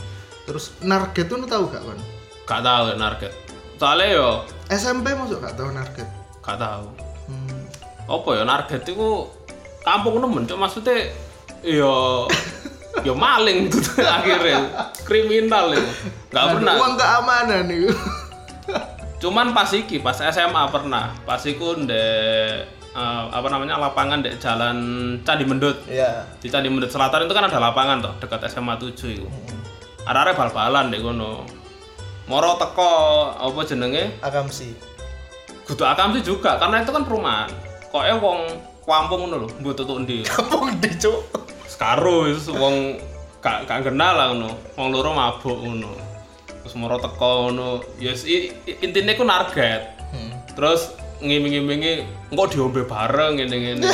Terus Narget tuh tahu gak kon? gak tahu lek narget. Soalnya yo SMP masuk gak tahu Narget. gak tahu. Hmm. apa ya narget itu kampung nemen cok maksudnya ya ya maling gitu akhirnya. Kriminal itu. Nggak pernah. Uang keamanan nih. cuman pas iki pas SMA pernah. Pas iku ndek eh, apa namanya lapangan dek jalan Candi Mendut. Iya. di Candi Mendut Selatan itu kan ada lapangan toh dekat SMA 7 itu ada ada bal-balan dek kono moro teko apa jenenge? Akamsi. kudu akam sih juga karena itu kan perumahan. Kok wong kampung ngono lho mbok tutuk ndi Kampung di cuk. Sekaro wis wong gak gak kenal lah ngono. Wong loro mabuk ngono. Terus moro teko ngono. Ya yes, intine ku target. Hmm. Terus ngiming-ngimingi engko diombe bareng ngene-ngene.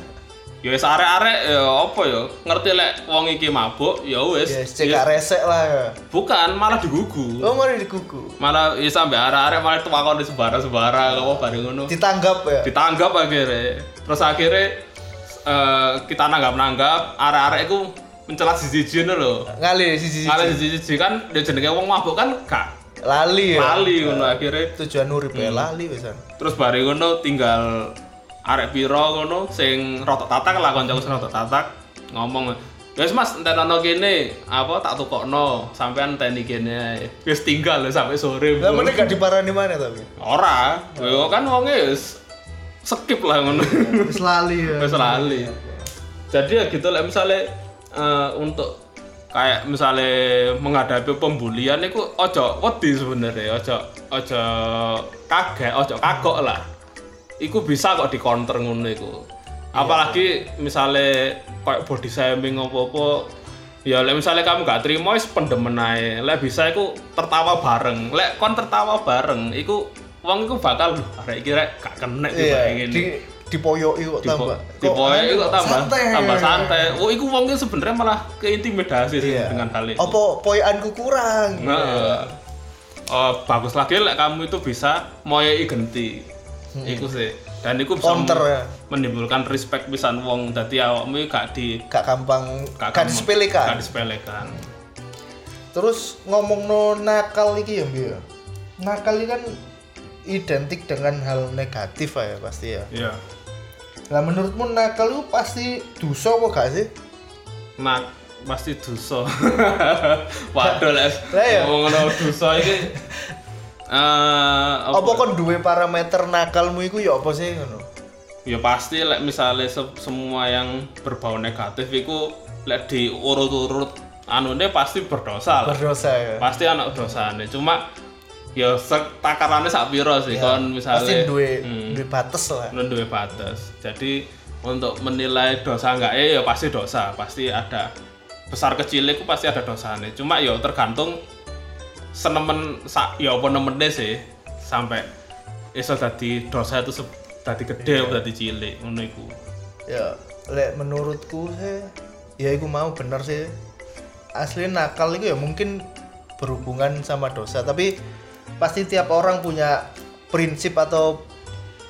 ya wis arek-arek ya apa ya ngerti lek wong iki mabuk ya wis. Yes, cek Ya, resek lah ya. bukan malah digugu. Oh, mari dikuku. Malah ya sampe arek-arek malah tuwakon di sembarang-sembarang apa bareng ngono. Ditanggap ya. ditanggap akhirnya terus akhirnya eh, kita nanggap-nanggap arek-arek itu mencela siji-siji lho Ngali Ngalih siji. siji-siji kan dia jenenge wong mabuk kan gak Lali ya. lali ngono akhirnya Tujuan urip ya Hmm. lali wisan. terus bareng ngono tinggal arek piro ngono sing rotok tatak lah kancaku sing rotok tatak ngomong Wes Mas, enten ono kene, apa tak tukokno, sampean enteni kene. Wis tinggal sampai sore. Lah meneh gak diparani mana tapi. Ora, yo kan wonge wis skip lah ngono. Wis lali ya. Wis lali. Jadi ya gitu lah misalnya eh, untuk kayak misalnya menghadapi pembulian itu ojo wedi sebenarnya ojo ojo kaget ojo kagok lah iku bisa kok di counter ngono iku apalagi misalnya kayak body shaming apa-apa ya lek misalnya kamu gak terima wis pendemen ae lek bisa iku tertawa bareng lek kon tertawa bareng iku wong iku bakal "Loh, arek iki rek gak kena iki Iya, kayak gini di dipoyoki kok tambah. di poe anu, kok tambah santai. tambah santai. Oh, iku wong ki sebenarnya malah keintimidasi sih Iya. dengan hal itu. Apa poyanku kurang? Nah, oh, bagus lagi lek kamu itu bisa moyai genti. Iku sih. Dan iku bisa Hmm. Counter ya. menimbulkan respect pisan wong dadi awakmu iki gak di Gak gampang, gak gak disepelekan. Gak disepelekan. Terus ngomong no nakal iki ya, ya. Nakal iki kan identik dengan hal negatif ya pasti ya. Iya. Lah menurutmu nakal itu pasti dosa apa gak sih? Nah, pasti dosa. Waduh les. Lah ya. Ngomong ngono dosa iki Eh, apa? Apa kon duwe parameter nakalmu iku ya apa sih ngono? ya pasti lek misalnya se- semua yang berbau negatif itu lek diurut-urut anune pasti berdosa Berdosa ya. pasti anak dosane cuma ya takarannya sak piro sih kon Ya, Pasti misalnya duwe Hmm. duwe batas lah. Duwe batas. Jadi untuk menilai dosa enggak eh ya pasti dosa, pasti ada besar kecil itu pasti ada dosanya. Cuma ya tergantung senemen sa, ya apa nemene sih sampai iso dadi dosa itu dadi gede apa dadi cilik ngono iku. Ya, lek menurutku sih ya iku mau bener sih. Asli nakal itu ya mungkin berhubungan sama dosa, tapi pasti tiap orang punya prinsip atau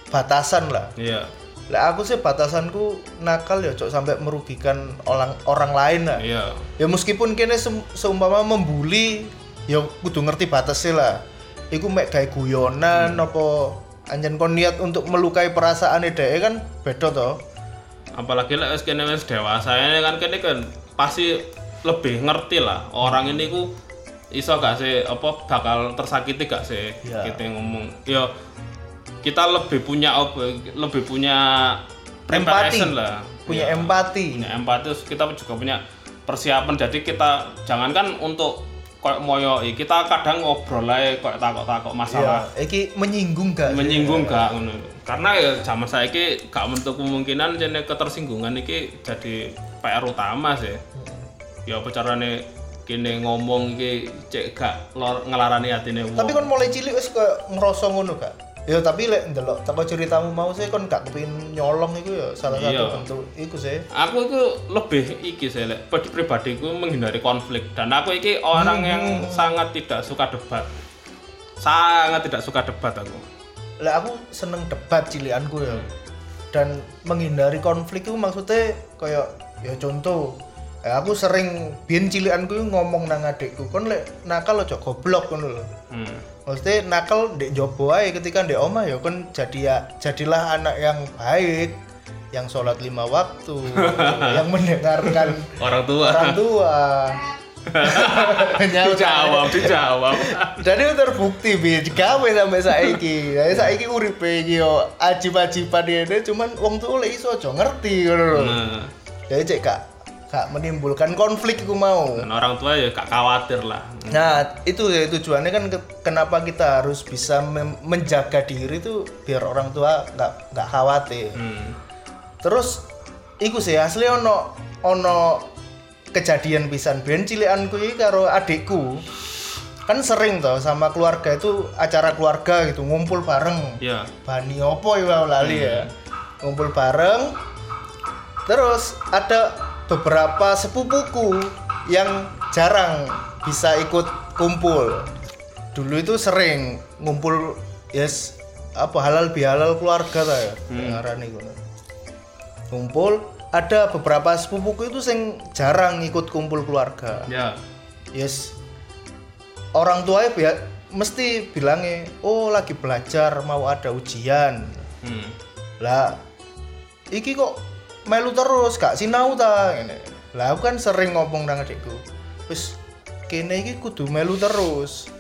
batasan lah. Iya. Lek aku sih batasanku nakal ya cok sampai merugikan orang orang lain lah. Iya. Ya meskipun kene se- seumpama membuli ya kudu ngerti batasnya lah. Iku mek gawe guyonan apa anjen kon niat untuk melukai perasaan dhek kan beda toh. Apalagi lek wis kene wis dewasa ini kan kene kan pasti lebih ngerti lah orang ini ku iso gak sih? Apa bakal tersakiti gak sih? Iya. kita ngomong. Ya kita lebih punya apa lebih punya Empati. lah. Punya Ya, empati. punya empati terus kita juga punya persiapan. Jadi kita jangankan untuk kayak moyoi kita kadang ngobrol aja kayak takok-takok masalah. Ya, iki menyinggung gak? menyinggung gak ngono. Karena ya zaman saya ki gak menutup kemungkinan jadi ketersinggungan iki jadi PR utama sih. Ya apa carane kini ngomong iki cek gak lor, ngelarani hatine wong Tapi kon mulai cilik wis koyo ngerasa ngono gak? Ya tapi lek ndelok teko ceritamu mau sih kon gak kepengin nyolong iku ya salah satu Iya. bentuk iku sih. aku itu lebih iki sih lek pri- pribadiku menghindari konflik dan aku iki orang yang sangat tidak suka debat sangat tidak suka debat aku Lek aku seneng debat cilianku ya. Dan menghindari konflik itu maksudnya kayak ya contoh eh, aku sering biyen cilianku itu ngomong nang adikku kon lek nakal aja goblok ngono lho. hmm. Maksudnya nakal ndek jopo ae ketika ndek omah ya kon jadi ya jadilah anak yang baik yang sholat lima waktu yang mendengarkan orang tua. orang tua. Dijawab dijawab. Jadi terbukti bi. Digawe sampai saiki. Jadi saiki uripe iki yo ajib-ajiban ini cuman wong tuh lek iso aja ngerti ngono lho. Nah, jadi cek kak kak menimbulkan konflik iku mau dan orang tua ya gak khawatir lah Nah, itu ya tujuannya kan ke- kenapa kita harus bisa menjaga diri itu biar orang tua nggak nggak khawatir. hmm. Terus iku sih asli ono ono kejadian pisan ben cilikanku iki karo adikku. Kan sering toh sama keluarga itu acara keluarga gitu ngumpul bareng. ya Bani opo ya lali ya. Ngumpul bareng. Terus ada beberapa sepupuku yang jarang bisa ikut kumpul. Dulu itu sering ngumpul yes apa halal bihalal keluarga ta ya. Ngarani ngono. Kumpul ada beberapa sepupuku itu sing jarang ikut kumpul keluarga. ya Yes. Orang tuanya bi- mesti bilangnya, "Oh, lagi belajar, mau ada ujian." hmm. lah iki kok melu terus gak sinau ta ngene. Lah aku kan sering ngomong nang adikku wis kene iki kudu melu terus.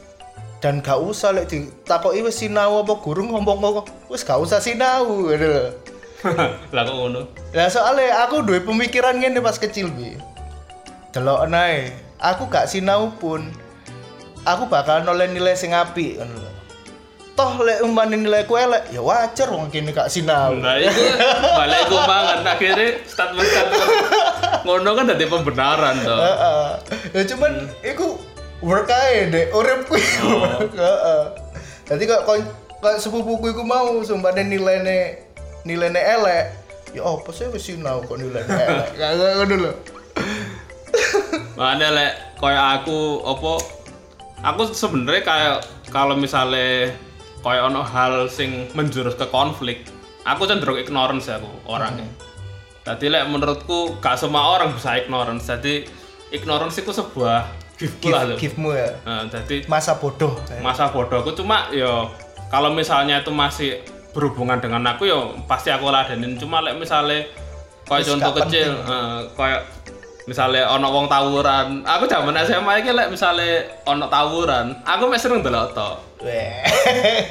Dan gak usah lek ditakoki wis sinau apa guru ngomong kok wis gak usah sinau lho. Lah kok ngono? Lah soalnya aku duwe pemikiran ngene pas kecil bi. Delok nae aku gak sinau pun aku bakal noleh nilai sing apik ngono. Toh lek umpamane nilaiku elek ya wajar wong kene gak sinau nah itu balik gue banget akhirnya statement statement ngono kan dari pembenaran tuh Heeh. Ya cuman iku work ae dek uripku iku. Heeh. Dadi kok kok sepupuku iku mau sumpahne nilainya nilainya elek. Ya apa sih wis sinau kok nilainya elek. Kagak ngono lho. Makanya lek kayak aku apa aku sebenarnya kayak kalau misalnya kayak ono hal sing menjurus ke konflik, aku cenderung ignorance aku orangnya. Jadi lek menurutku gak semua orang bisa ignorance. Jadi ignorance itu sebuah gift lah tuh. give-mu ya. Nah, jadi Masa bodoh. masa bodohku cuma yo kalau misalnya itu masih berhubungan dengan aku yo pasti aku ladenin cuma lek misalnya kayak contoh kecil eh, kayak misalnya ono wong tawuran. Aku zaman SMA iki lek misalnya ono tawuran aku mek sering delok to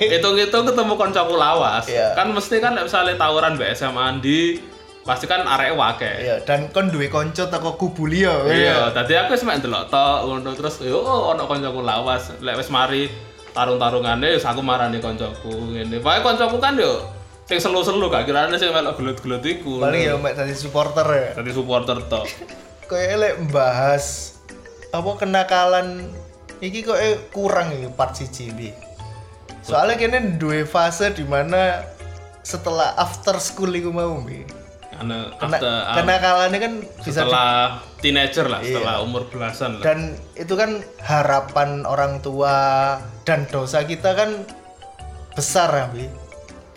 hitung-hitung ketemu koncoku lawas. Iya. kan mesti kan lek misalnya tawuran mbak SMA di pasti kan arek wake Iya, dan kon duwe kanca teko kubu liya. iya tadi aku wis mek delok to ngono terus yo ono koncoku lawas. Lek wis mari tarung-tarungane wis aku marani koncoku ngene. Pokoke koncoku kan yo sing selu-selu gak kirane sing melok gelut-gelut iku. Paling ya mek dadi supporter ya. dadi supporter to Kayak lek mbahas apa kenakalan iki kok kurang iki part siji iki. Soalnya kene duwe fase di mana setelah after school iku mau Bi. karena Kena, after ah, kenakalannya kan bisa di- setelah teenager lah Iya. setelah umur belasan lah dan itu kan harapan orang tua dan dosa kita kan besar ya Bi.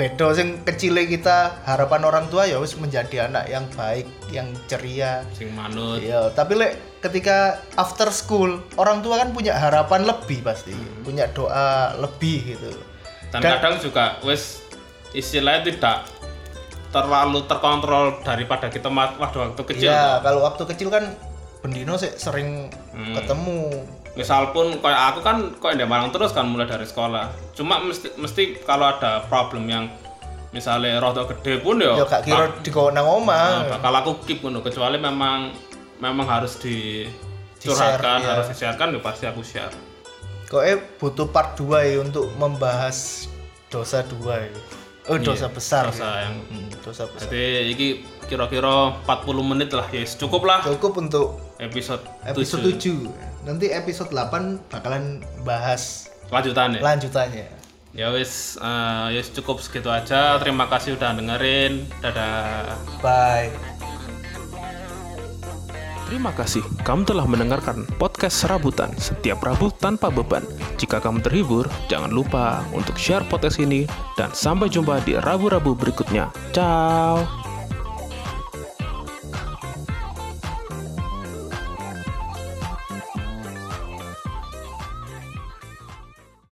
Bedo sing kecil kita harapan orang tua ya wis menjadi anak yang baik, yang ceria. sing manut Iya, tapi lek ketika after school orang tua kan punya harapan lebih pasti, punya doa lebih gitu. dan, Dan- kadang juga wes istilahnya tidak terlalu terkontrol daripada kita waktu waktu kecil Iya, kalau waktu kecil kan Bendino sih sering Hmm. ketemu. Misal pun kayak aku kan kok ndek Malang terus kan mulai dari sekolah cuma mesti mesti kalau ada problem yang misalnya roto gede pun ya Ya gak kira digawa nang omah. Nah, bakal aku keep ngono kecuali memang memang harus dicurhatkan Di-share, iya. harus di-sharekan ya pasti aku share Kok eh butuh part 2 ya untuk membahas dosa dua ya. Oh, dosa besar. Iya, dosa ya. yang Hmm, dosa besar. jadi ini kira-kira 40 menit lah ya cukup lah Cukup untuk episode, episode 7 7. Nanti episode 8 bakalan bahas lanjutannya lanjutannya. ya wis eh, ya cukup segitu aja terima kasih udah dengerin dadah Bye. Terima kasih, kamu telah mendengarkan podcast Serabutan setiap Rabu tanpa beban. Jika kamu terhibur, jangan lupa untuk share podcast ini dan sampai jumpa di Rabu-Rabu berikutnya. Ciao!